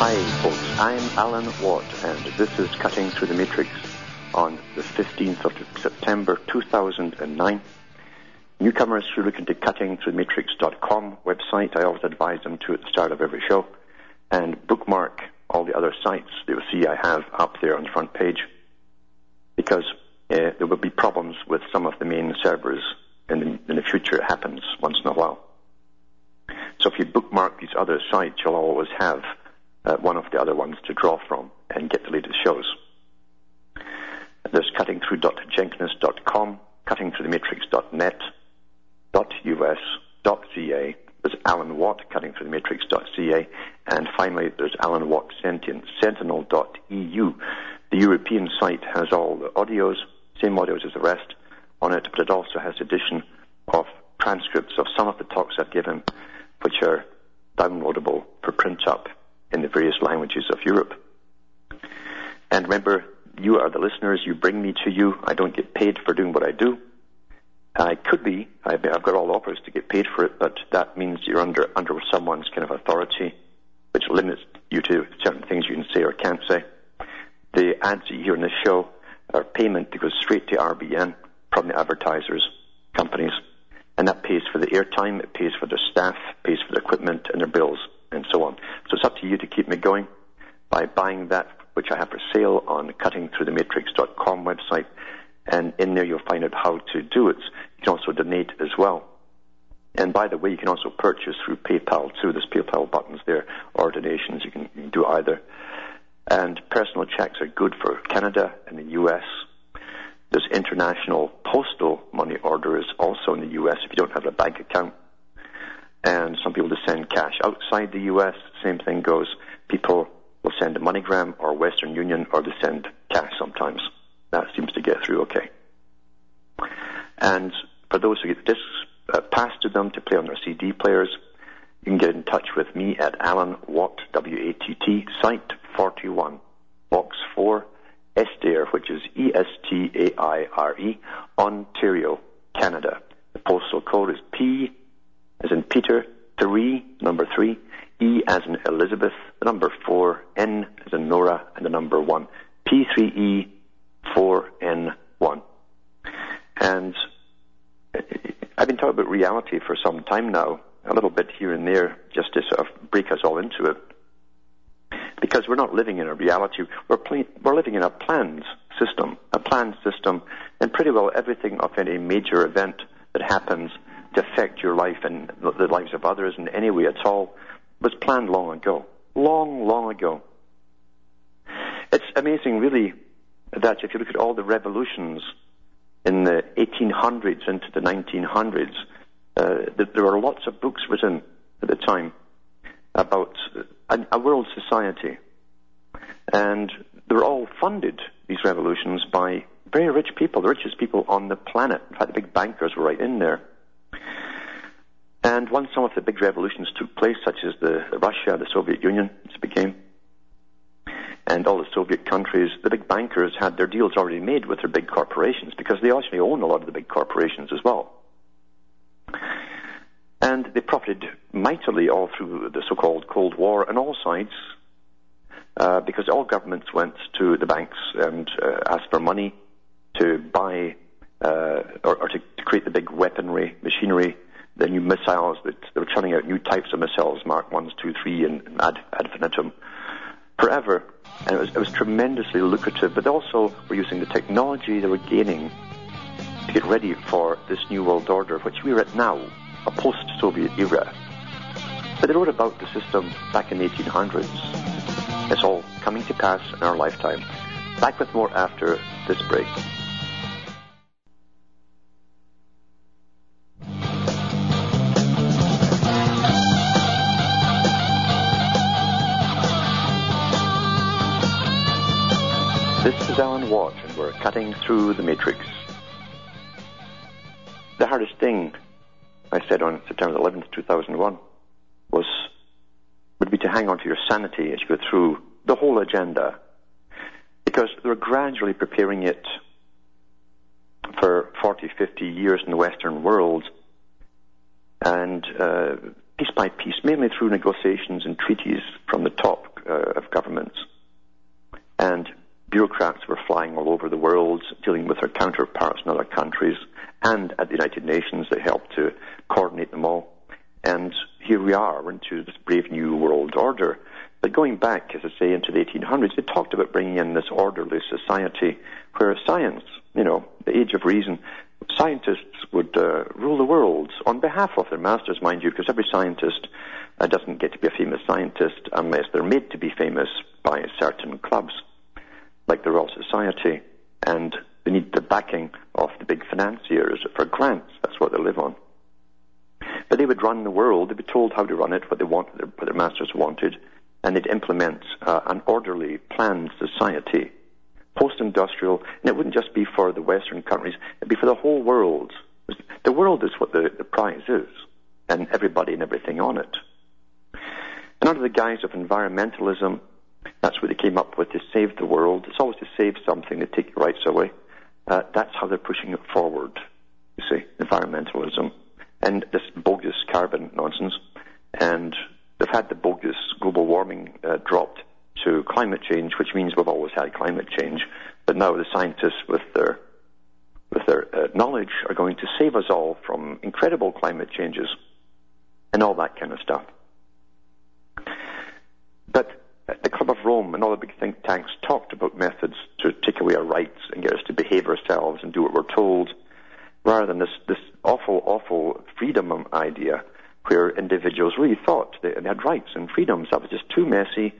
Hi, folks. I'm Alan Watt, and this is Cutting Through the Matrix on the 15th of September 2009. Newcomers who look into cuttingthroughthematrix.com website, I always advise them to at the start of every show, and bookmark all the other sites that you'll see I have up there on the front page, because uh, there will be problems with some of the main servers in the, in the future. It happens once in a while. So if you bookmark these other sites, you'll always have uh, one of the other ones to draw from and get the latest shows. There's cuttingthrough.jenkins.com, cuttingthroughthematrix.net, .us, .ca. There's Alan Watt, cuttingthroughthematrix.ca, and finally there's Alan Watt Sentient, sentinel.eu. The European site has all the audios, same audios as the rest on it, but it also has addition of transcripts of some of the talks I've given, which are downloadable for print up in the various languages of Europe. And remember, you are the listeners. You bring me to you. I don't get paid for doing what I do. I could be. I've got all offers to get paid for it, but that means you're under under someone's kind of authority, which limits you to certain things you can say or can't say. The ads that you hear in this show are payment that goes straight to RBN from the advertisers, companies, and that pays for the airtime, it pays for their staff, pays for the equipment and their bills, and so on. So it's up to you to keep me going by buying that which I have for sale on cuttingthroughthematrix.com website, and in there you'll find out how to do it. You can also donate as well. And by the way, you can also purchase through PayPal too. There's PayPal buttons there, or donations. You can, you can do either. And personal checks are good for Canada and the US. There's international postal money orders also in the US if you don't have a bank account. And some people just send cash outside the US. Same thing goes. People will send a MoneyGram or Western Union or they send cash sometimes. That seems to get through okay. And for those who get the discs uh, passed to them to play on their CD players, you can get in touch with me at Alan Watt, W-A-T-T, Site 41, Box 4, Estaire, which is E-S-T-A-I-R-E, Ontario, Canada. The postal code is P as in Peter, 3, number 3, E as in Elizabeth, the number 4, N as in Nora, and the number 1. P3E 4N1. And uh, I've been talking about reality for some time now, a little bit here and there, just to sort of break us all into it. Because we're not living in a reality, we're, pl- we're living in a planned system, a planned system, and pretty well everything of any major event that happens to affect your life and the lives of others in any way at all was planned long ago. Long, long ago. It's amazing, really, that if you look at all the revolutions in the 1800s into the 1900s, uh, that there were lots of books written at the time about a, a world society. And they were all funded, these revolutions, by very rich people, the richest people on the planet. In fact, the big bankers were right in there. And once some of the big revolutions took place, such as the, the Russia, the Soviet Union, became, and all the Soviet countries, the big bankers had their deals already made with their big corporations because they actually own a lot of the big corporations as well. And they profited mightily all through the so-called Cold War on all sides, uh, because all governments went to the banks and uh, asked for money to buy uh, or, or to, to create the big weaponry, machinery the new missiles that they were churning out new types of missiles, Mark 1s, 2, 3, and ad, ad infinitum, forever. And it was, it was tremendously lucrative, but also were using the technology they were gaining to get ready for this new world order, which we're at now, a post-Soviet era. But they wrote about the system back in the 1800s. It's all coming to pass in our lifetime. Back with more after this break. Cutting through the matrix. The hardest thing, I said on September 11th, 2001, was would be to hang on to your sanity as you go through the whole agenda, because they're gradually preparing it for 40, 50 years in the Western world, and uh, piece by piece, mainly through negotiations and treaties from the top uh, of governments. And bureaucrats were flying all over the world, dealing with their counterparts in other countries, and at the United Nations, they helped to coordinate them all. And here we are, into this brave new world order. But going back, as I say, into the 1800s, they talked about bringing in this orderly society where science, you know, the age of reason, scientists would uh, rule the world on behalf of their masters, mind you, because every scientist uh, doesn't get to be a famous scientist unless they're made to be famous by certain clubs, like the Royal Society, and they need the backing of the big financiers for grants. That's what they live on. But they would run the world. They'd be told how to run it, what they wanted, what their masters wanted, and they'd implement uh, an orderly, planned society, post-industrial, and it wouldn't just be for the Western countries; it'd be for the whole world. The world is what the, the prize is, and everybody and everything on it. And under the guise of environmentalism, that's what they came up with to save the world. It's always to save something, to take your rights away. Uh, that's how they're pushing it forward, you see, environmentalism. And this bogus carbon nonsense. And they've had the bogus global warming uh, dropped to climate change, which means we've always had climate change. But now the scientists, with their with their uh, knowledge, are going to save us all from incredible climate changes and all that kind of stuff. But the Club of Rome and all the big think tanks talked about methods to take away our rights and get us to behave ourselves and do what we're told, rather than this, this awful, awful freedom idea where individuals really thought they, had rights and freedoms. That was just too messy.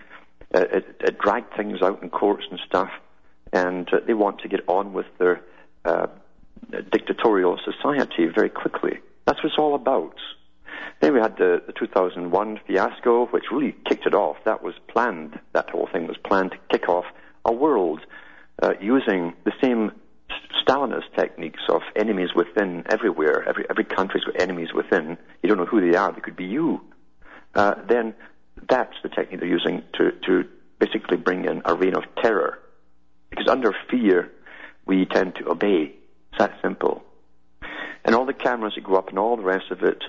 Uh, it, it, dragged things out in courts and stuff, and uh, they want to get on with their uh, dictatorial society very quickly. That's what it's all about. Then we had the, the 2001 fiasco, which really kicked it off. That was planned. That whole thing was planned to kick off a world uh, using the same Stalinist techniques of enemies within everywhere. Every, every country's got enemies within. You don't know who they are. They could be you. Uh, then that's the technique they're using to, to basically bring in a reign of terror. Because under fear, we tend to obey. It's that simple. And all the cameras that go up and all the rest of it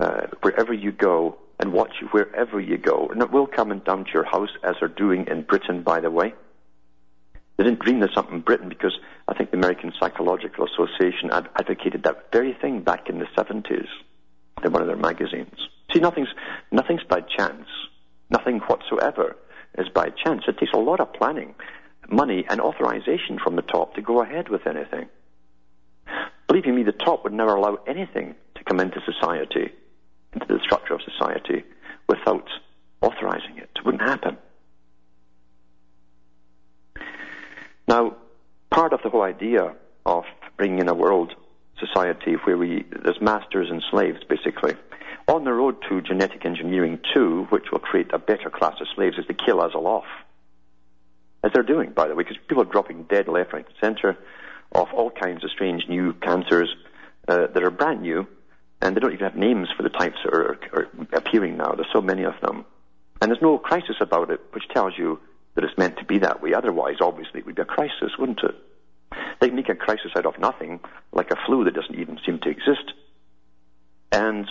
uh, wherever you go and watch you wherever you go. And it will come and down to your house, as they're doing in Britain, by the way. They didn't dream this up in Britain because I think the American Psychological Association ad- advocated that very thing back in the 70s in one of their magazines. See, nothing's, nothing's by chance. Nothing whatsoever is by chance. It takes a lot of planning, money, and authorization from the top to go ahead with anything. Believe me, the top would never allow anything to come into society into the structure of society without authorizing it. It wouldn't happen. Now, part of the whole idea of bringing in a world society where we, there's masters and slaves, basically, on the road to genetic engineering too, which will create a better class of slaves, is to kill us all off. As they're doing, by the way, because people are dropping dead left, right, and center of all kinds of strange new cancers uh, that are brand new, and they don't even have names for the types that are, are appearing now. There's so many of them. And there's no crisis about it, which tells you that it's meant to be that way. Otherwise, obviously, it would be a crisis, wouldn't it? They make a crisis out of nothing, like a flu that doesn't even seem to exist. And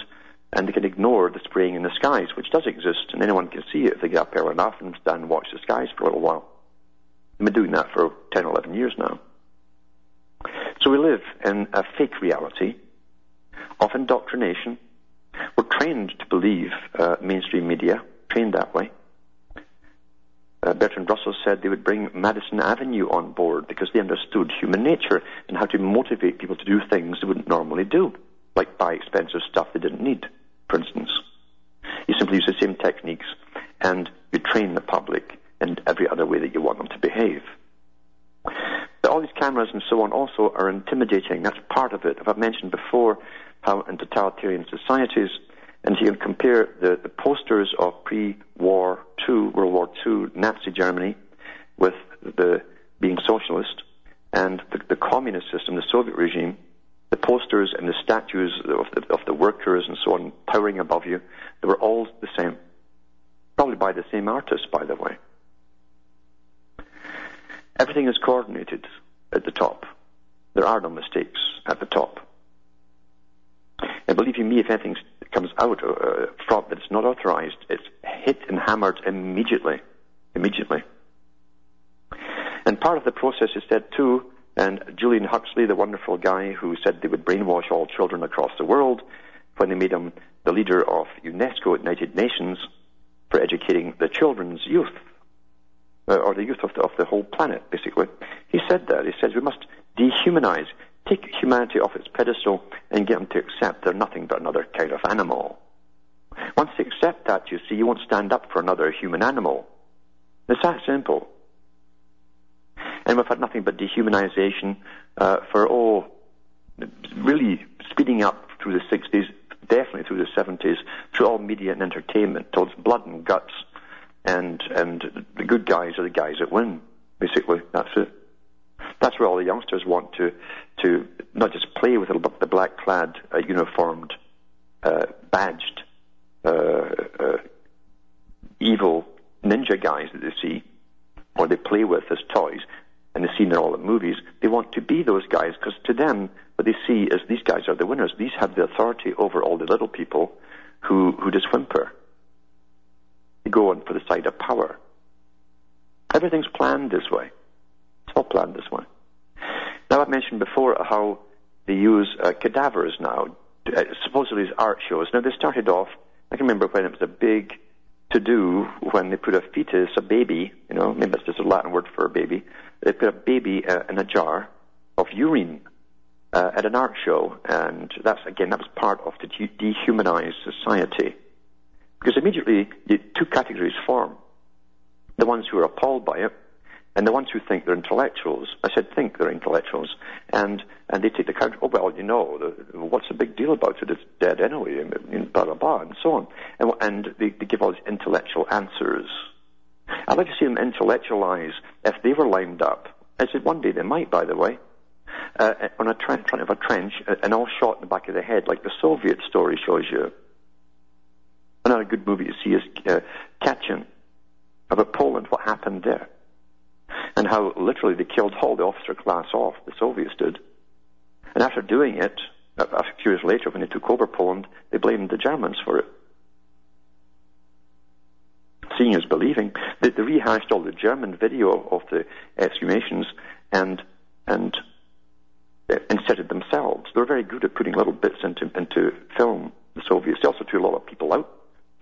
and they can ignore the spraying in the skies, which does exist, and anyone can see it if they get up early enough and stand and watch the skies for a little while. I've been doing that for 10 or 11 years now. So we live in a fake reality of indoctrination. We're trained to believe uh, mainstream media, trained that way. Uh, Bertrand Russell said they would bring Madison Avenue on board because they understood human nature and how to motivate people to do things they wouldn't normally do, like buy expensive stuff they didn't need, for instance. You simply use the same techniques and you train the public in every other way that you want them to behave. But all these cameras and so on also are intimidating. That's part of it. As I've mentioned before, in totalitarian societies, and can compare the, the posters of pre-war II, World War II, Nazi Germany, with the being socialist, and the, the communist system, the Soviet regime, the posters and the statues of the, of the workers and so on towering above you, they were all the same. Probably by the same artist, by the way. Everything is coordinated at the top. There are no mistakes at the top. And believe you me, if anything comes out uh, from that is not authorized, it's hit and hammered immediately. Immediately. And part of the process is said too, and Julian Huxley, the wonderful guy who said they would brainwash all children across the world, when they made him the leader of UNESCO, United Nations, for educating the children's youth, uh, or the youth of the, of the whole planet, basically. He said that. He says we must dehumanize, take humanity off its pedestal, and get them to accept they're nothing but another kind of animal. Once they accept that, you see, you won't stand up for another human animal. It's that simple. And we've had nothing but dehumanization uh, for, oh, really speeding up through the 60s, definitely through the 70s, through all media and entertainment, towards blood and guts, and, and the good guys are the guys that win, basically. That's it. That's where all the youngsters want to, to not just play with the black clad, uh, uniformed, uh, badged, uh, uh, evil ninja guys that they see, or they play with as toys, and they see in all the movies, they want to be those guys because to them, what they see is these guys are the winners. These have the authority over all the little people who, who just whimper. They go on for the side of power. Everything's planned this way. It's all planned this way. Now, I've mentioned before how they use uh, cadavers now, uh, supposedly as art shows. Now, they started off, I can remember when it was a big to do when they put a fetus, a baby, you know, maybe that's just a Latin word for a baby, they put a baby uh, in a jar of urine uh, at an art show, and that's again that was part of the de- dehumanized society, because immediately two categories form: the ones who are appalled by it, and the ones who think they're intellectuals. I said think they're intellectuals, and and they take the count. Oh well, you know, the, what's the big deal about it? It's dead anyway, and blah blah blah, and so on, and, and they, they give all these intellectual answers. I'd like to see them intellectualize if they were lined up. I said one day they might, by the way, uh, on a trench, front of a trench, and all shot in the back of the head, like the Soviet story shows you. Another good movie to see is uh, Katyn, about Poland, what happened there, and how literally they killed all the officer class off, the Soviets did. And after doing it, a few years later, when they took over Poland, they blamed the Germans for it seeing is believing. They, they rehashed all the German video of the exhumations and and inserted themselves. They were very good at putting little bits into into film. The Soviets. They also took a lot of people out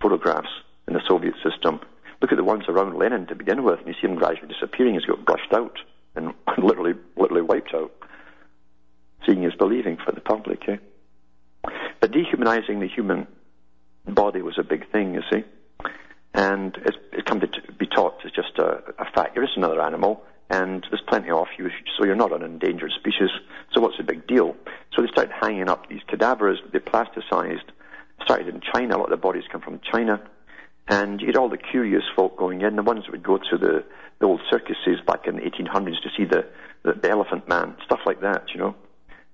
photographs in the Soviet system. Look at the ones around Lenin to begin with, and you see him gradually disappearing. He's got brushed out and literally literally wiped out. Seeing is believing for the public. Eh? But dehumanizing the human body was a big thing, you see and it's, it's come to be taught as just a, a fact. You're just another animal, and there's plenty of you, so you're not an endangered species. So what's the big deal? So they started hanging up these cadavers. They plasticized. Started in China. A lot of the bodies come from China, and you get all the curious folk going in. The ones that would go to the, the old circuses back in the 1800s to see the, the, the Elephant Man, stuff like that. You know.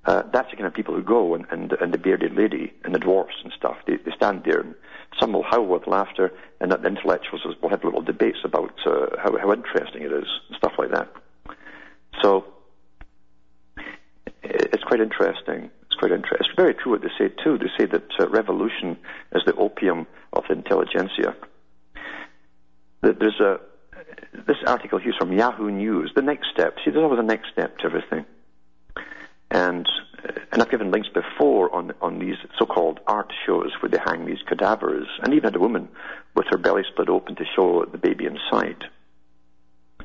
Uh, that's the kind of people who go, and, and, and the bearded lady and the dwarfs and stuff. They, they stand there and some will howl with laughter, and the intellectuals will have little debates about uh, how, how interesting it is, and stuff like that. So it's quite interesting. It's quite interesting. It's very true what they say too. They say that uh, revolution is the opium of the intelligentsia. There's a this article here is from Yahoo News. The next step. See, there's always a next step to everything. And uh, and I've given links before on on these so-called art shows where they hang these cadavers, and even had a woman with her belly split open to show the baby inside.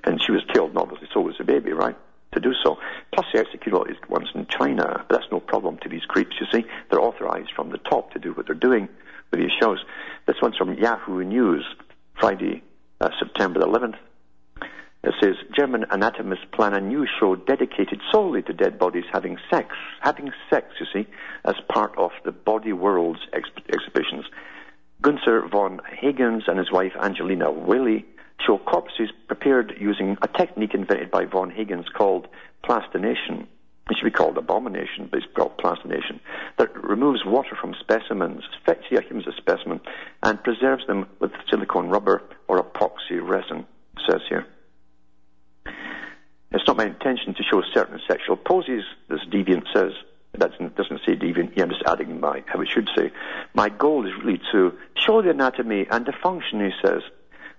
And she was killed, and obviously so was the baby, right? To do so. Plus, they execute all these ones in China, but that's no problem to these creeps. You see, they're authorized from the top to do what they're doing these shows. This one's from Yahoo News, Friday, uh, September 11th. It says German anatomists plan a new show dedicated solely to dead bodies having sex. Having sex, you see, as part of the Body Worlds exp- exhibitions. Gunther von Hagens and his wife Angelina Whalley show corpses prepared using a technique invented by von Hagens called plastination. It should be called abomination, but it's called plastination, that removes water from specimens, effectively accumulates a specimen, and preserves them with silicone rubber or epoxy resin, says here. It's not my intention to show certain sexual poses, this deviant says. Doesn't, doesn't say deviant, I'm just adding my, how it should say. My goal is really to show the anatomy and the function, he says,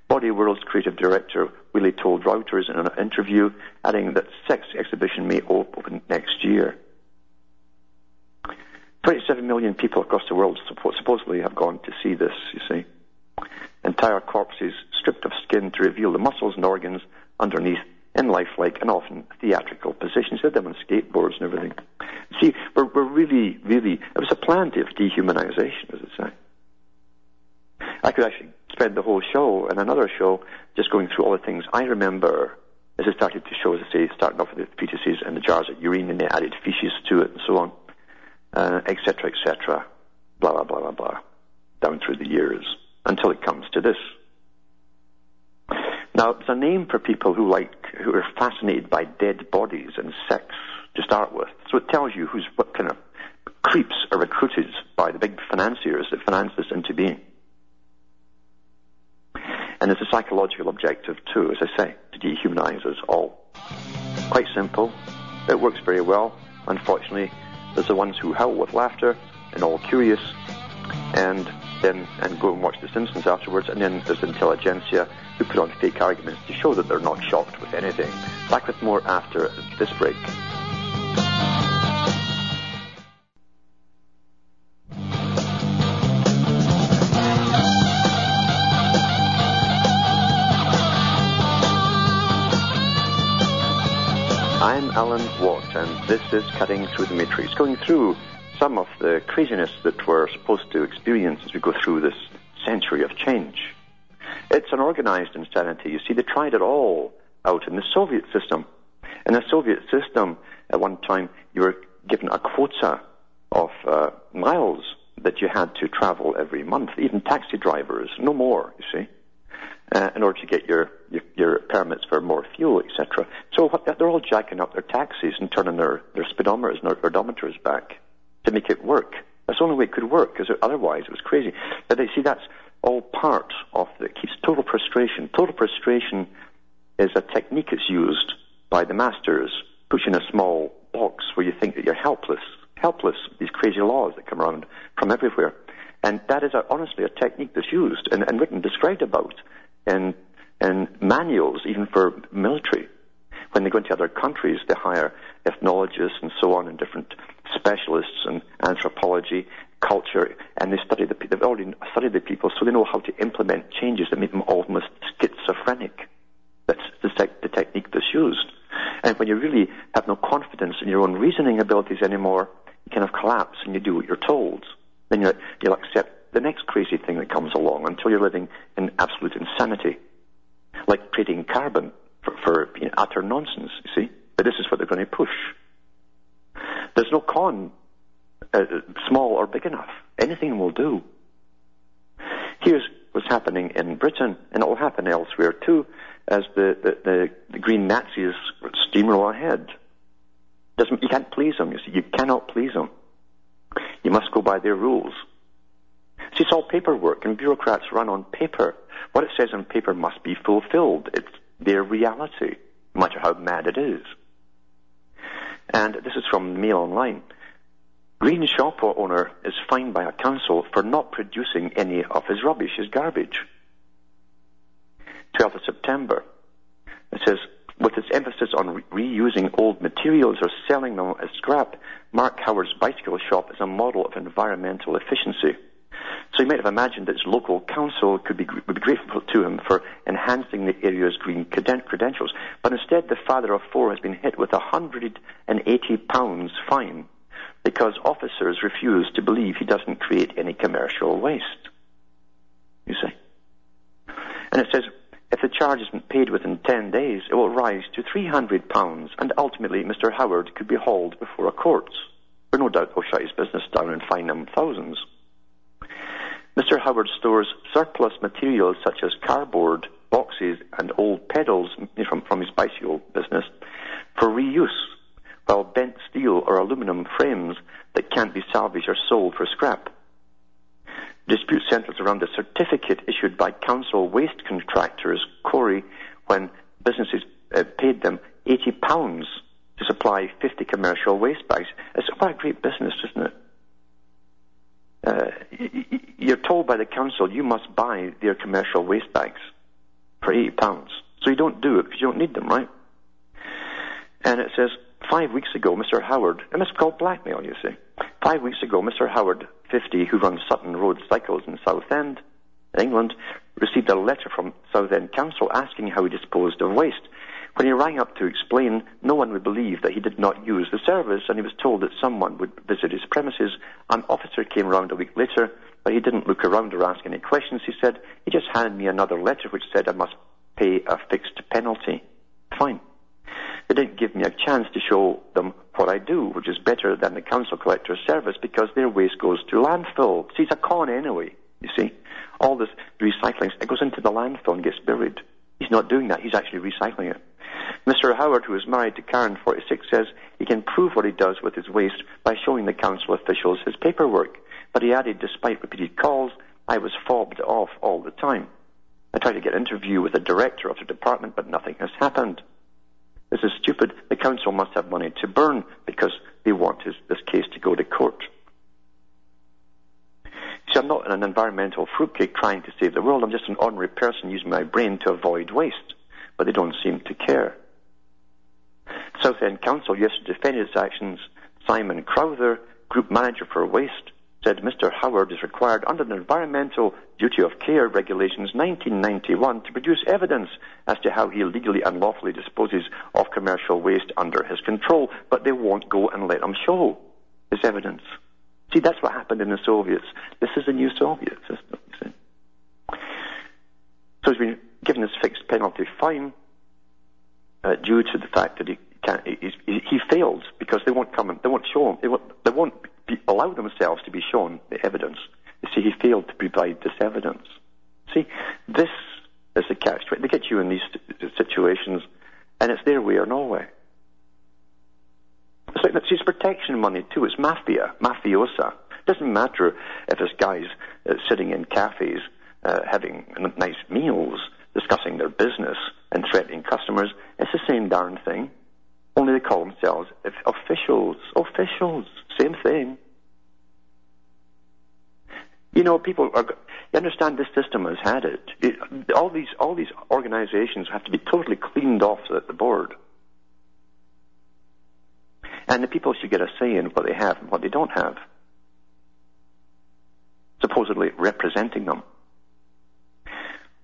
Body World's creative director Whalley told Reuters in an interview, adding that sex exhibition may open next year. 27 million people across the world supposedly have gone to see this, you see. Entire corpses stripped of skin to reveal the muscles and organs underneath in lifelike and often theatrical positions. They had them on skateboards and everything. See, we're, we're really, really, it was a plenty of dehumanization, as I say. I could actually spend the whole show and another show just going through all the things I remember as I started to show, as I say, starting off with the fetuses and the jars of urine and they added feces to it and so on, etc., uh, etc., et blah, blah, blah, blah, blah, down through the years until it comes to this. Now, it's a name for people who like, who are fascinated by dead bodies and sex to start with. So it tells you who's, what kind of creeps are recruited by the big financiers that finance this into being. And it's a psychological objective too, as I say, to dehumanize us all. Quite simple. It works very well. Unfortunately, there's the ones who howl with laughter and all curious, and then and go and watch The Simpsons afterwards. And then there's the intelligentsia who put on fake arguments to show that they're not shocked with anything. Back with more after this break. And this is Cutting Through the Matrix, going through some of the craziness that we're supposed to experience as we go through this century of change. It's an organized insanity. You see, they tried it all out in the Soviet system. In the Soviet system, at one time, you were given a quota of uh, miles that you had to travel every month, even taxi drivers, no more, you see uh, in order to get your, your, your permits for more fuel, etc. So what, they're all jacking up their taxis and turning their, their speedometers and their odometers back to make it work. That's the only way it could work, because otherwise it was crazy. But they see that's all part of the, it keeps total frustration. Total frustration is a technique that's used by the masters, pushing a small box where you think that you're helpless, helpless, these crazy laws that come around from everywhere. And that is a, honestly a technique that's used and, and written, described about and, and manuals, even for military. When they go into other countries, they hire ethnologists and so on, and different specialists in anthropology, culture, and they study the they've already studied the people, so they know how to implement changes that make them almost schizophrenic. That's the, te- the technique that's used. And when you really have no confidence in your own reasoning abilities anymore, you kind of collapse and you do what you're told. Then you'll accept the next crazy thing that comes along until you're living in absolute insanity, like creating carbon for, for you know, utter nonsense, you see. But this is what they're going to push. There's no con, uh, small or big enough. Anything will do. Here's what's happening in Britain, and it will happen elsewhere too, as the, the, the, the green Nazis steamroll ahead. Doesn't, you can't please them, you see. You cannot please them. You must go by their rules. See, it's all paperwork, and bureaucrats run on paper. What it says on paper must be fulfilled. It's their reality, no matter how mad it is. And this is from Mail Online. Green shop owner is fined by a council for not producing any of his rubbish, his garbage. 12th of September. It says, with its emphasis on re- reusing old materials or selling them as scrap, Mark Howard's bicycle shop is a model of environmental efficiency. So you might have imagined that his local council could be, would be grateful to him for enhancing the area's green credentials. But instead, the father of four has been hit with a £180 fine because officers refuse to believe he doesn't create any commercial waste. You see? And it says, if the charge isn't paid within 10 days, it will rise to £300 and ultimately Mr. Howard could be hauled before a court. For no doubt he'll shut his business down and fine him thousands. Mr. Howard stores surplus materials such as cardboard, boxes and old pedals from, from his bicycle business for reuse, while bent steel or aluminum frames that can't be salvaged are sold for scrap. Dispute centres around a certificate issued by council waste contractors, Cory, when businesses uh, paid them £80 to supply 50 commercial waste bags. It's quite a great business, isn't it? Uh, you're told by the council you must buy their commercial waste bags for eight pounds. So you don't do it because you don't need them, right? And it says, five weeks ago, Mr. Howard, and it's called blackmail, you see. Five weeks ago, Mr. Howard, 50, who runs Sutton Road Cycles in Southend, England, received a letter from Southend Council asking how he disposed of waste. When he rang up to explain, no one would believe that he did not use the service, and he was told that someone would visit his premises. An officer came round a week later, but he didn't look around or ask any questions. He said, he just handed me another letter which said I must pay a fixed penalty. Fine. They didn't give me a chance to show them what I do, which is better than the council collector's service because their waste goes to landfill. See, it's a con anyway, you see. All this recycling, it goes into the landfill and gets buried. He's not doing that. He's actually recycling it. Mr. Howard, who is married to Karen, 46, says he can prove what he does with his waste by showing the council officials his paperwork. But he added, despite repeated calls, I was fobbed off all the time. I tried to get an interview with the director of the department, but nothing has happened. This is stupid. The council must have money to burn because they want his, this case to go to court. See, I'm not an environmental fruitcake trying to save the world. I'm just an ordinary person using my brain to avoid waste. But they don't seem to care. Southend Council yesterday defended its actions. Simon Crowther, Group Manager for Waste, said Mr. Howard is required under the Environmental Duty of Care Regulations 1991 to produce evidence as to how he illegally and lawfully disposes of commercial waste under his control, but they won't go and let him show his evidence. See, that's what happened in the Soviets. This is a new Soviet system, you see. So he's been given this fixed penalty fine uh, due to the fact that he he, he failed because they won't come and they won't show him. They won't, they won't be, allow themselves to be shown the evidence. See, he failed to provide this evidence. See, this is the catch. They get you in these situations, and it's their way or no way. It's like his protection money too. It's mafia, mafiosa. It doesn't matter if this guy's uh, sitting in cafes uh, having nice meals, discussing their business, and threatening customers. It's the same darn thing. Only they call themselves officials. Officials. Same thing. You know, people are. You understand this system has had it. it all these all these organisations have to be totally cleaned off the board, and the people should get a say in what they have and what they don't have, supposedly representing them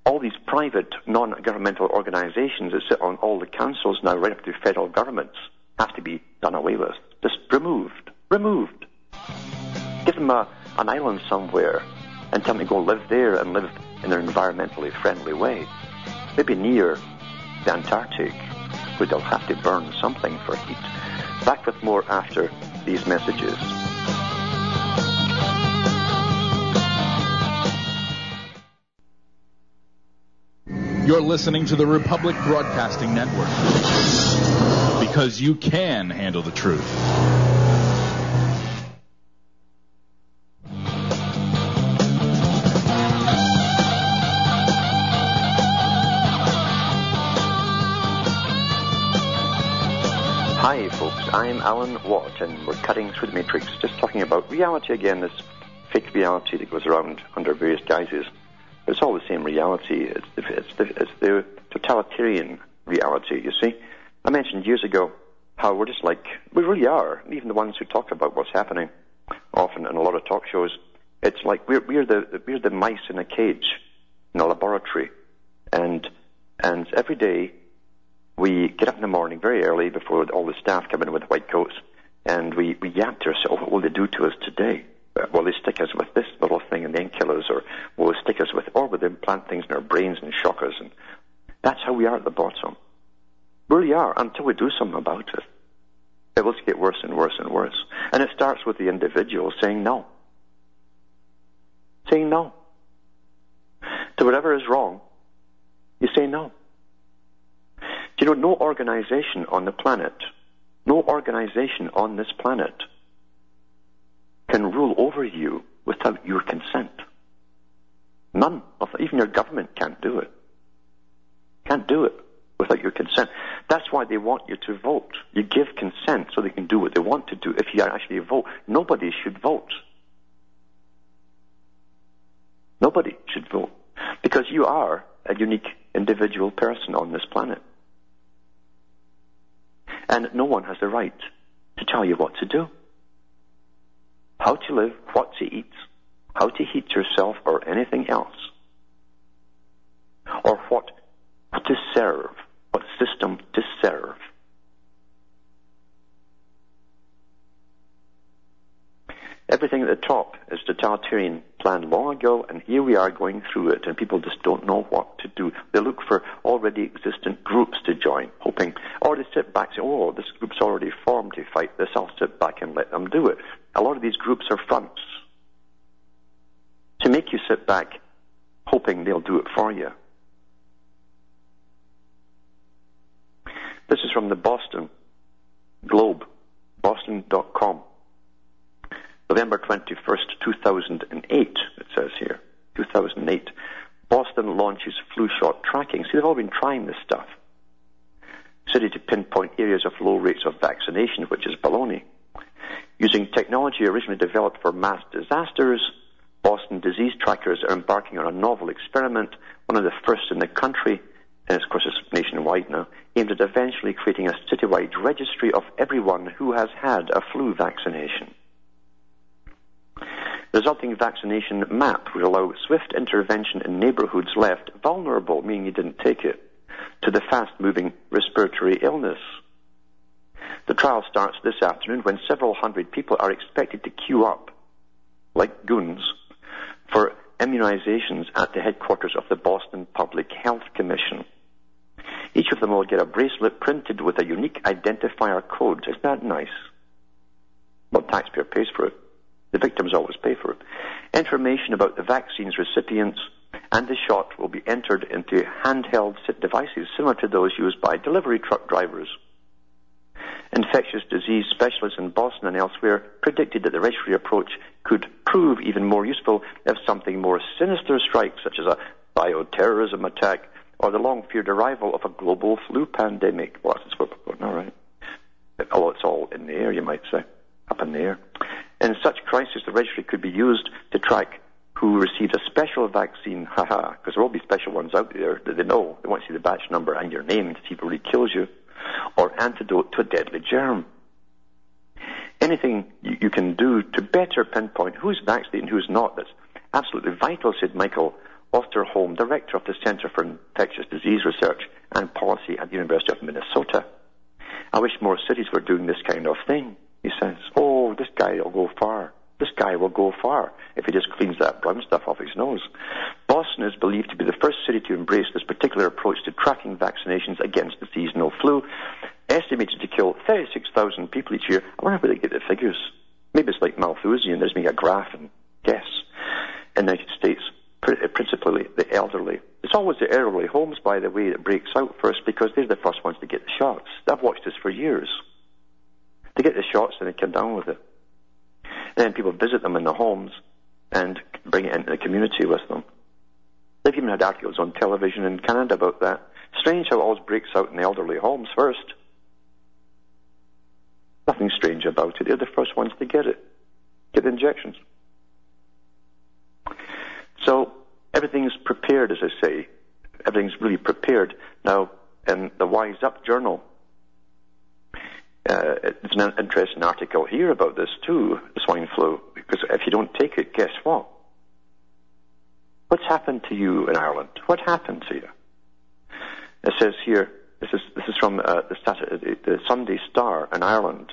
all these private non-governmental organisations that sit on all the councils now, right up to federal governments, have to be done away with. Just removed. Removed. Give them a, an island somewhere and tell them to go live there and live in an environmentally friendly way. Maybe near the Antarctic, where they'll have to burn something for heat. Back with more after these messages. You're listening to the Republic Broadcasting Network because you can handle the truth. Hi, folks. I'm Alan Watt, and we're cutting through the matrix, just talking about reality again, this fake reality that goes around under various guises. It's all the same reality. It's the, it's the, it's the totalitarian reality, you see. I mentioned years ago how we're just like, we really are, even the ones who talk about what's happening, often in a lot of talk shows, it's like we're, we're, the, we're the mice in a cage in a laboratory. And, and every day we get up in the morning very early before all the staff come in with white coats and we, we yap to ourselves, what will they do to us today? Will they stick us with this little thing and then kill us, or will they stick us with, or will they implant things in our brains and shock us? And that's how we are at the bottom. We really are, until we do something about it. It will get worse and worse and worse. And it starts with the individual saying no. Saying no. To whatever is wrong, You say no. You know no organization on the planet, no organization on this planet can rule over you without your consent? None. Of even your government can't do it. Can't do it without your consent. That's why they want you to vote. You give consent so they can do what they want to do. If you actually vote, nobody should vote. Nobody should vote. Because you are a unique individual person on this planet. And no one has the right to tell you what to do. How to live, what to eat, how to heat yourself or anything else. Or what to serve, what system to serve. Everything at the top is totalitarian planned long ago, and here we are going through it, and people just don't know what to do. They look for already existent groups to join, hoping, or they sit back and say, oh, this group's already formed to fight this, I'll sit back and let them do it. A lot of these groups are fronts to make you sit back hoping they'll do it for you. This is from the Boston Globe, boston.com. November 21st, 2008, it says here. 2008. Boston launches flu shot tracking. See, they've all been trying this stuff. City to pinpoint areas of low rates of vaccination, which is baloney. Using technology originally developed for mass disasters, Boston disease trackers are embarking on a novel experiment, one of the first in the country, and of course it's nationwide now, aimed at eventually creating a citywide registry of everyone who has had a flu vaccination. The resulting vaccination map would allow swift intervention in neighborhoods left vulnerable, meaning you didn't take it, to the fast-moving respiratory illness. The trial starts this afternoon when several hundred people are expected to queue up, like goons, for immunizations at the headquarters of the Boston Public Health Commission. Each of them will get a bracelet printed with a unique identifier code. Isn't that nice? Well, taxpayer pays for it. The victims always pay for it. Information about the vaccine's recipients and the shot will be entered into handheld devices similar to those used by delivery truck drivers. Infectious disease specialists in Boston and elsewhere predicted that the registry approach could prove even more useful if something more sinister strikes, such as a bioterrorism attack or the long feared arrival of a global flu pandemic. Well, that's what we're. Although oh, it's all in the air, you might say, up in the air. In such crisis, the registry could be used to track who received a special vaccine, haha, because there will be special ones out there that they know. They want to see the batch number and your name to see if it really kills you, or antidote to a deadly germ. Anything you, can do to better pinpoint who's vaccinated and who's not, that's absolutely vital, said Michael Osterholm, director of the Center for Infectious Disease Research and Policy at the University of Minnesota. I wish more cities were doing this kind of thing. He says, oh, this guy will go far. This guy will go far if he just cleans that brown stuff off his nose. Boston is believed to be the first city to embrace this particular approach to tracking vaccinations against the seasonal flu, estimated to kill 36,000 people each year. I wonder where they get the figures. Maybe it's like Malthusian, there's make a graph and guess. In the United States, uh, principally the elderly. It's always the elderly homes, by the way, that breaks out first because they're the first ones to get the shots. I've watched this for years. They get the shots and they come down with it. Then people visit them in their homes and bring it into the community with them. They've even had articles on television in Canada about that. Strange how it always breaks out in the elderly homes first. Nothing strange about it. They're the first ones to get it, get the injections. So everything's prepared, as I say. Everything's really prepared. Now, in the Wise Up Journal, uh, it's an interesting article here about this too, swine flu, because if you don't take it, guess what? What's happened to you in Ireland? What happened to you? It says here, this is, this is from uh, the, the Sunday Star in Ireland.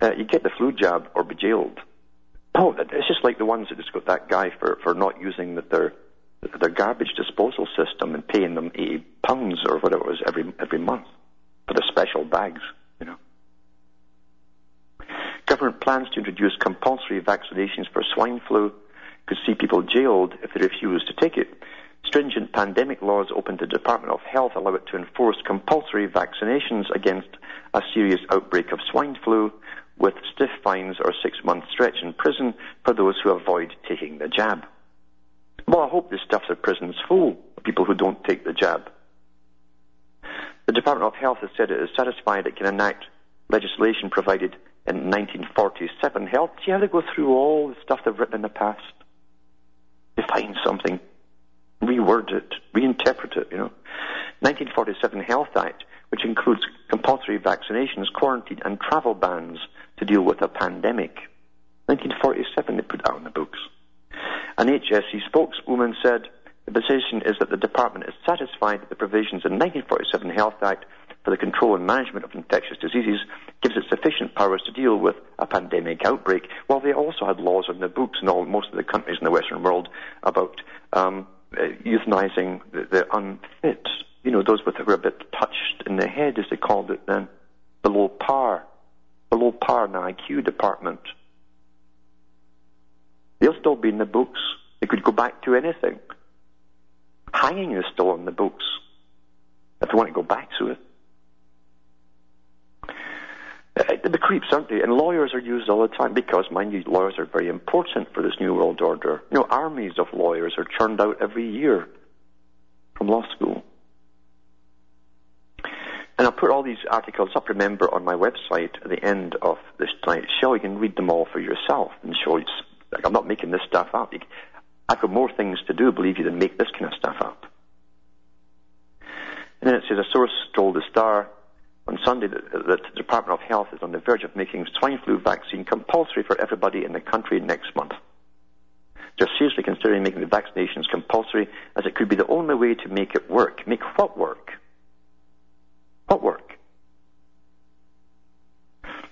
Uh, you get the flu jab or be jailed. Oh, it's just like the ones that just got that guy for, for not using the, their their garbage disposal system and paying them eighty pounds or whatever it was every every month for the special bags. You know. Government plans to introduce compulsory vaccinations for swine flu could see people jailed if they refuse to take it. Stringent pandemic laws open to the Department of Health allow it to enforce compulsory vaccinations against a serious outbreak of swine flu with stiff fines or six month stretch in prison for those who avoid taking the jab. Well, I hope this stuffs the prisons full of people who don't take the jab. The Department of Health has said it is satisfied it can enact legislation provided in 1947 health. See how they go through all the stuff they've written in the past? Define something, reword it, reinterpret it, you know. 1947 Health Act, which includes compulsory vaccinations, quarantine, and travel bans to deal with a pandemic. 1947 they put that on the books. An HSE spokeswoman said the position is that the department is satisfied that the provisions in 1947 Health Act for the control and management of infectious diseases gives it sufficient powers to deal with a pandemic outbreak. While they also had laws on the books in all most of the countries in the Western world about um, uh, euthanizing the, the unfit, you know, those with who were a bit touched in the head, as they called it then, below par, below par in the IQ department. They'll still be in the books. They could go back to anything. Hanging is still in the books if they want to go back to it. Uh, the creeps, aren't they? And lawyers are used all the time because, mind you, lawyers are very important for this new world order. You know, armies of lawyers are churned out every year from law school. And I'll put all these articles up, remember, on my website at the end of this tonight's show. You can read them all for yourself and show you. Like, I'm not making this stuff up. I've got more things to do, believe you, than make this kind of stuff up. And then it says a source told the Star on Sunday that, that the Department of Health is on the verge of making swine flu vaccine compulsory for everybody in the country next month. They're seriously considering making the vaccinations compulsory as it could be the only way to make it work. Make what work? What work?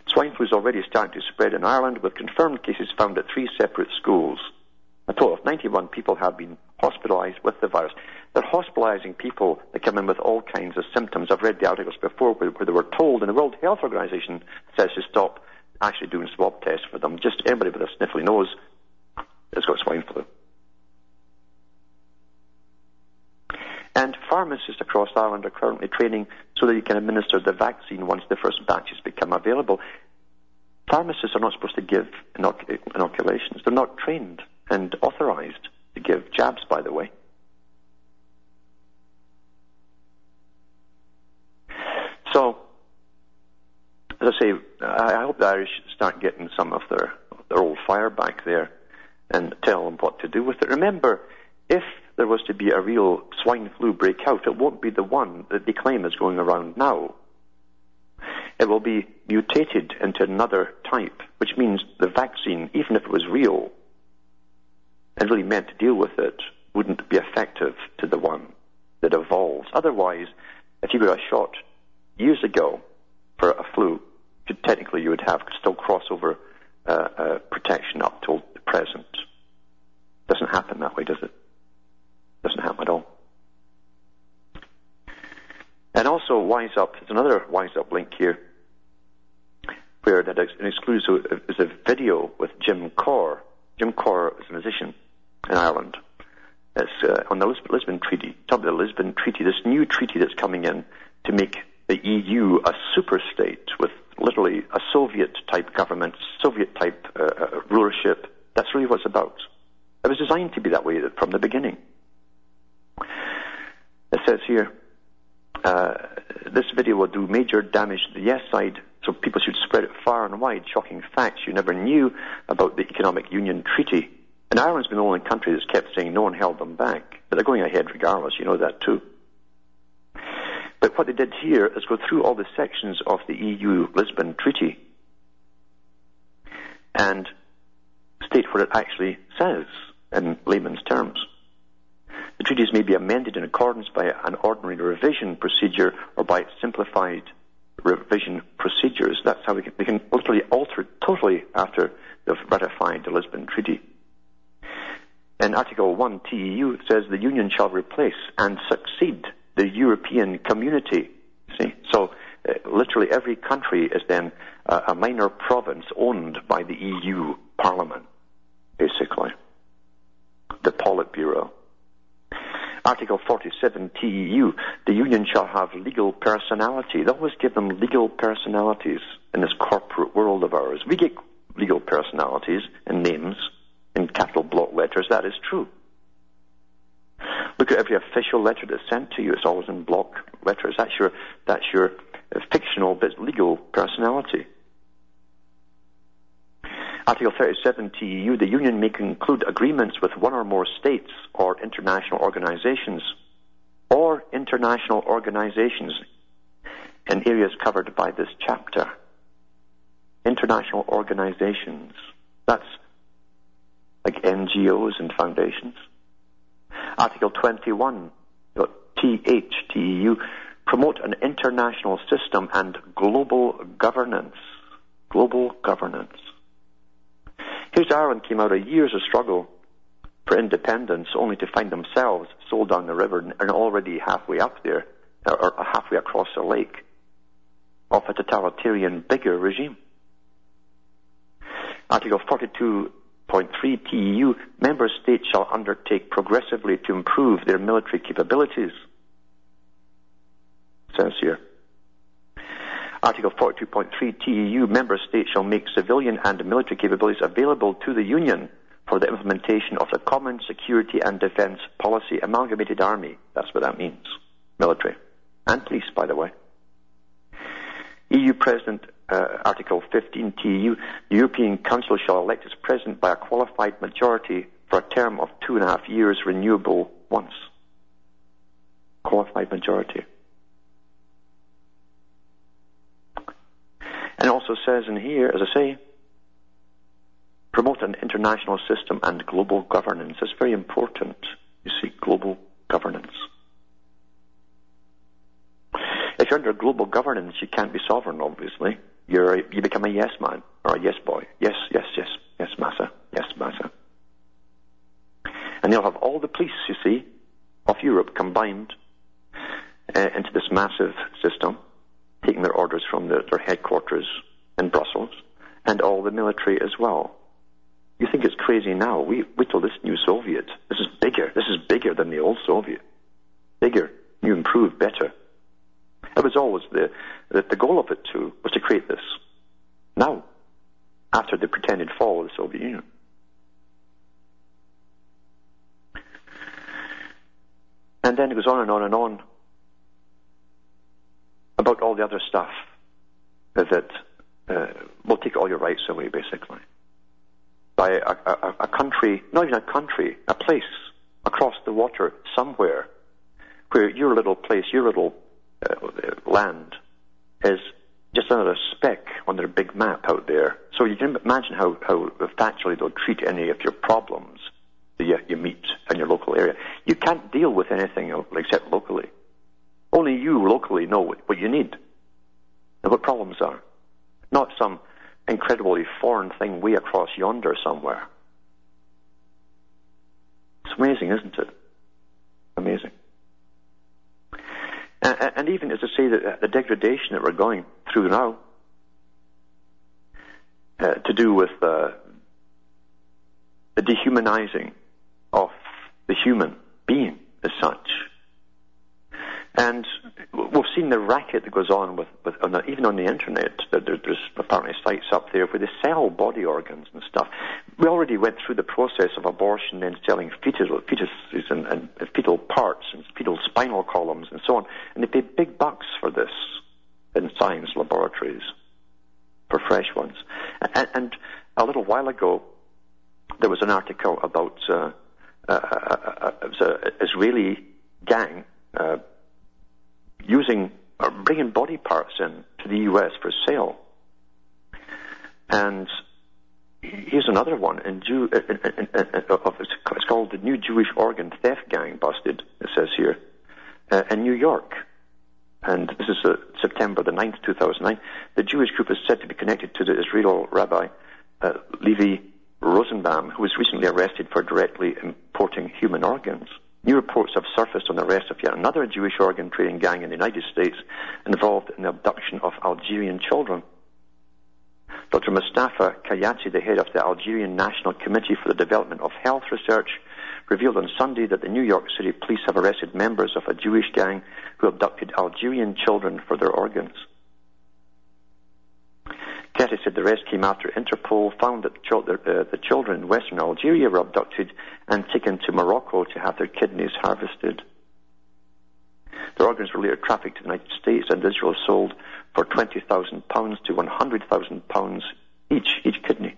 Swine flu is already starting to spread in Ireland with confirmed cases found at three separate schools. A total of 91 people have been hospitalized with the virus. They're hospitalizing people that come in with all kinds of symptoms. I've read the articles before where, where they were told, and the World Health Organization says to stop actually doing swab tests for them. Just anybody with a sniffly nose has got swine flu. And pharmacists across Ireland are currently training so that you can administer the vaccine once the first batches become available. Pharmacists are not supposed to give inoc- inoculations. They're not trained and authorized to give jabs, by the way. So, as I say, I hope the Irish start getting some of their, their old fire back there and tell them what to do with it. Remember, if there was to be a real swine flu breakout, it won't be the one that they claim is going around now. It will be mutated into another type, which means the vaccine, even if it was real, and really meant to deal with it wouldn't be effective to the one that evolves. Otherwise, if you got a shot years ago for a flu, technically you would have still crossover uh, uh, protection up till the present. Doesn't happen that way, does it? Doesn't happen at all. And also, Wise Up, there's another Wise Up link here, where that is exclusive is a video with Jim Corr. Jim Corr is a musician in Ireland. It's uh, on the Lisbon Treaty, top of the Lisbon Treaty, this new treaty that's coming in to make the EU a super state with literally a Soviet type government, Soviet type uh, uh, rulership. That's really what it's about. It was designed to be that way from the beginning. It says here, uh, this video will do major damage to the yes side, so people should spread it far and wide. Shocking facts you never knew about the Economic Union Treaty. And Ireland's been the only country that's kept saying no one held them back. But they're going ahead regardless, you know that too. But what they did here is go through all the sections of the EU Lisbon Treaty and state what it actually says in layman's terms. The treaties may be amended in accordance by an ordinary revision procedure or by simplified revision procedures. That's how we can, we can literally alter totally after they've ratified the Lisbon Treaty. In Article 1 TEU, says the Union shall replace and succeed the European community. See? So, uh, literally every country is then uh, a minor province owned by the EU Parliament, basically. The Politburo. Article 47 TEU, the union shall have legal personality. They always give them legal personalities in this corporate world of ours. We get legal personalities and names in capital block letters. That is true. Look at every official letter that's sent to you. It's always in block letters. That's your, that's your uh, fictional but legal personality. Article 37 TEU, the Union may conclude agreements with one or more states or international organizations or international organizations in areas covered by this chapter. International organizations. That's like NGOs and foundations. Article 21, THTEU, promote an international system and global governance. Global governance. Here's Ireland came out of years of struggle for independence only to find themselves sold down the river and already halfway up there, or halfway across the lake, of a totalitarian, bigger regime. Article 42.3 TEU, member states shall undertake progressively to improve their military capabilities. It says here. Article 42.3 TEU, member states shall make civilian and military capabilities available to the Union for the implementation of the Common Security and Defence Policy Amalgamated Army. That's what that means. Military. And police, by the way. EU President, uh, Article 15 TEU, the European Council shall elect its President by a qualified majority for a term of two and a half years, renewable once. Qualified majority. And also says in here, as I say, promote an international system and global governance. It's very important. You see, global governance. If you're under global governance, you can't be sovereign, obviously. You're a, you become a yes man or a yes boy. Yes, yes, yes, yes, massa, yes, massa. And they'll have all the police, you see, of Europe combined uh, into this massive system taking their orders from their, their headquarters in Brussels, and all the military as well. You think it's crazy now. We, we told this new Soviet. This is bigger. This is bigger than the old Soviet. Bigger, new, improved, better. It was always the, the, the goal of it too, was to create this. Now, after the pretended fall of the Soviet Union. And then it goes on and on and on about all the other stuff that uh, will take all your rights away, basically. By a, a, a country, not even a country, a place across the water somewhere where your little place, your little uh, land is just another speck on their big map out there. So you can imagine how, how factually they'll treat any of your problems that you, you meet in your local area. You can't deal with anything except locally. Only you locally know what you need and what problems are. Not some incredibly foreign thing way across yonder somewhere. It's amazing, isn't it? Amazing. And, and even as I say, that the degradation that we're going through now, uh, to do with uh, the dehumanizing of the human being as such, and we've seen the racket that goes on with, with on the, even on the internet. That there, there's apparently sites up there where they sell body organs and stuff. We already went through the process of abortion, then selling fetal, fetuses and, and fetal parts and fetal spinal columns and so on. And they pay big bucks for this in science laboratories for fresh ones. And, and a little while ago, there was an article about uh, uh, uh, uh, an Israeli gang. Uh, using or bringing body parts in to the U.S. for sale. And here's another one. In Jew, uh, uh, uh, it's called the New Jewish Organ Theft Gang busted. It says here in New York. And this is uh, September the 9th, 2009. The Jewish group is said to be connected to the Israeli rabbi uh, Levi Rosenbaum, who was recently arrested for directly importing human organs. New reports have surfaced on the arrest of yet another Jewish organ trading gang in the United States involved in the abduction of Algerian children. Dr. Mustafa Khiati, the head of the Algerian National Committee for the Development of Health Research, revealed on Sunday that the New York City police have arrested members of a Jewish gang who abducted Algerian children for their organs. Getty said the arrest came after Interpol found that uh, the children in western Algeria were abducted and taken to Morocco to have their kidneys harvested. Their organs were later trafficked to the United States and Israel sold for £20,000 to £100,000 each, each kidney.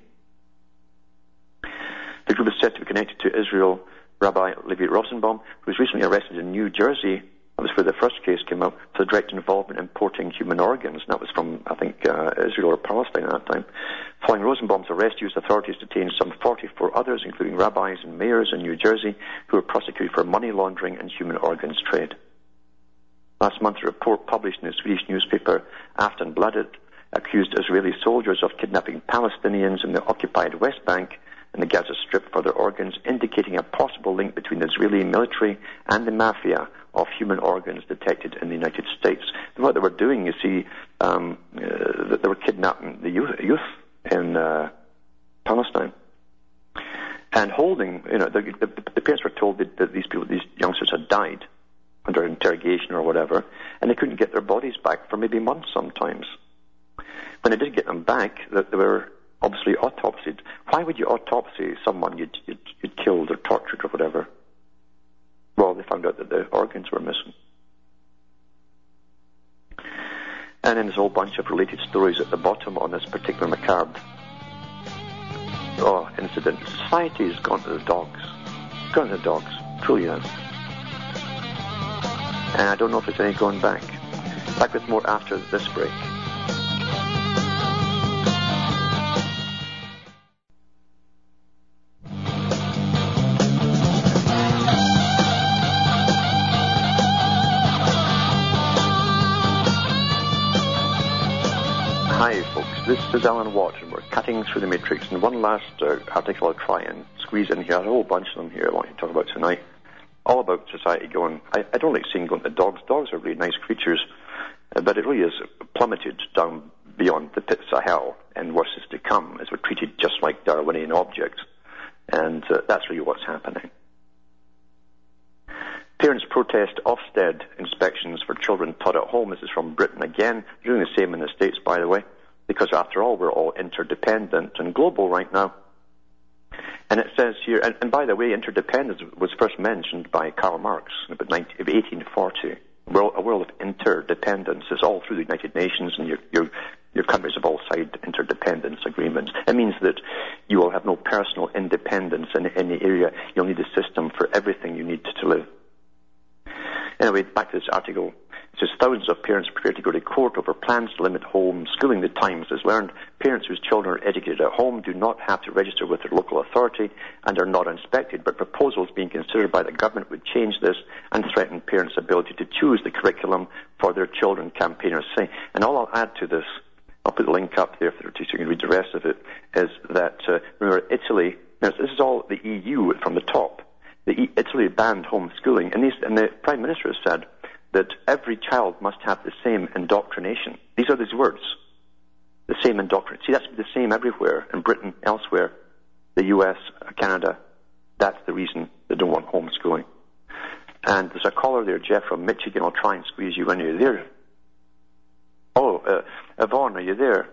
The group is said to be connected to Israel Rabbi Levi Rosenbaum, who was recently arrested in New Jersey. That was where the first case came out for direct involvement in importing human organs. And that was from, I think, uh, Israel or Palestine at that time. Following Rosenbaum's arrest, U.S. authorities detained some 44 others, including rabbis and mayors in New Jersey, who were prosecuted for money laundering and human organs trade. Last month, a report published in the Swedish newspaper Aftonbladet accused Israeli soldiers of kidnapping Palestinians in the occupied West Bank and the Gaza Strip for their organs, indicating a possible link between the Israeli military and the mafia of human organs detected in the United States. And what they were doing, you see, um, uh, they were kidnapping the youth, youth in uh, Palestine and holding. You know, the, the, the parents were told that, that these people, these youngsters, had died under interrogation or whatever, and they couldn't get their bodies back for maybe months sometimes. When they did get them back, that they were obviously autopsied. Why would you autopsy someone you'd, you'd, you'd killed or tortured or whatever? Well, they found out that the organs were missing. And then there's a whole bunch of related stories at the bottom on this particular macabre oh, incident. Society has gone to the dogs. It's gone to the dogs. Truly has. And I don't know if there's any going back. Back with more after this break. Is Alan Watt, and we're cutting through the matrix. And one last uh, article I'll try and squeeze in here. a whole bunch of them here I want to talk about tonight. All about society going. I, I don't like seeing going to dogs. Dogs are really nice creatures, uh, but it really is plummeted down beyond the pits of hell, and worse is to come, as we're treated just like Darwinian objects. And uh, that's really what's happening. Parents protest Ofsted inspections for children taught at home. This is from Britain again. Doing the same in the States, by the way because after all, we're all interdependent and global right now. And it says here, and, and by the way, interdependence was first mentioned by Karl Marx in about 19, 1840. A world of interdependence is all through the United Nations, and your, your, your countries have all signed interdependence agreements. It means that you will have no personal independence in any area. You'll need a system for everything you need to live. Anyway, back to this article. Says thousands of parents prepare to go to court over plans to limit homeschooling. The Times has learned parents whose children are educated at home do not have to register with their local authority and are not inspected, but proposals being considered by the government would change this and threaten parents' ability to choose the curriculum for their children, campaigners say. And all I'll add to this, I'll put the link up there for so you can read the rest of it, is that, uh, remember, Italy, this is all the EU from the top. The Italy banned homeschooling, and, these, and the Prime Minister has said, that every child must have the same indoctrination. These are these words. The same indoctrination. See, that's the same everywhere, in Britain, elsewhere, the US, Canada. That's the reason they don't want homeschooling. And there's a caller there, Jeff from Michigan. I'll try and squeeze you in. Are you there? Oh, uh, Yvonne, are you there?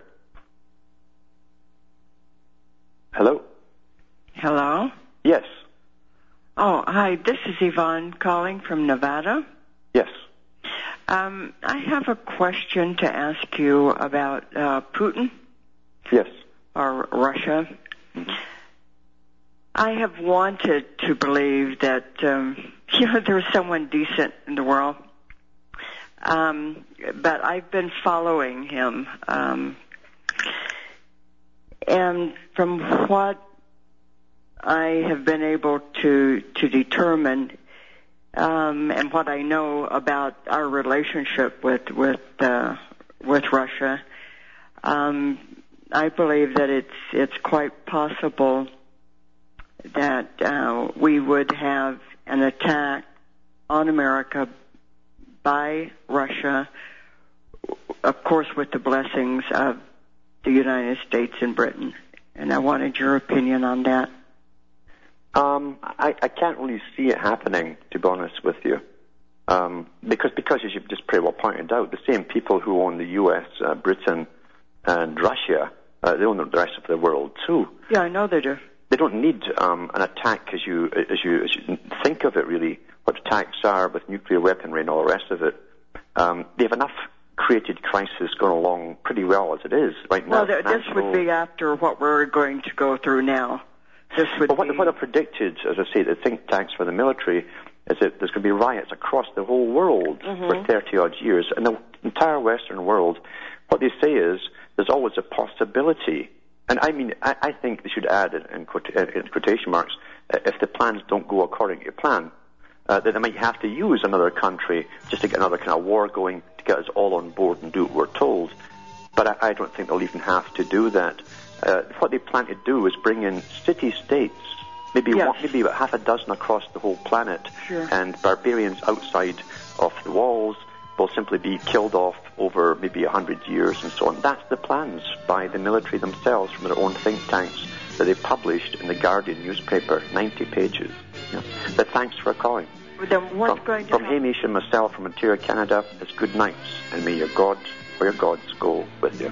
Hello? Hello? Yes. Oh, hi. This is Yvonne calling from Nevada. Yes. Um, I have a question to ask you about uh, Putin. Yes. Or Russia. Mm-hmm. I have wanted to believe that um, you know there's someone decent in the world, um, but I've been following him, um, and from what I have been able to to determine, um, and what I know about our relationship with with uh, with Russia, um, I believe that it's it's quite possible that uh, we would have an attack on America by Russia, of course, with the blessings of the United States and Britain. And I wanted your opinion on that. Um, I, I can't really see it happening, to be honest with you. Um, because, because as you've just pretty well pointed out, the same people who own the U.S., uh, Britain, and Russia, uh, they own the rest of the world too. Yeah, I know they do. They don't need um, an attack as you, as you as you think of it. Really, what attacks are with nuclear weaponry and all the rest of it. Um, they have enough created crisis going along pretty well as it is right Well, now. th- this would be after what we're going to go through now. This would what, be. what I've predicted, as I say, the think tanks for the military, is that there's going to be riots across the whole world for 30 odd years. And the entire Western world, what they say is there's always a possibility. And I mean, I, I think they should add in, in, quote, in quotation marks, uh, if the plans don't go according to your plan, uh, that they might have to use another country just to get another kind of war going to get us all on board and do what we're told. But I, I don't think they'll even have to do that. Uh, what they plan to do is bring in city-states, maybe Yes. one, maybe about half a dozen across the whole planet, Sure. and barbarians outside of the walls will simply be killed off over maybe a hundred years and so on. That's the plans by the military themselves from their own think tanks that they published in the Guardian newspaper, 90 pages. Yeah. But thanks for calling. From, from? Hamish and myself from Ontario, Canada, it's good nights, and may your God or your gods go with you.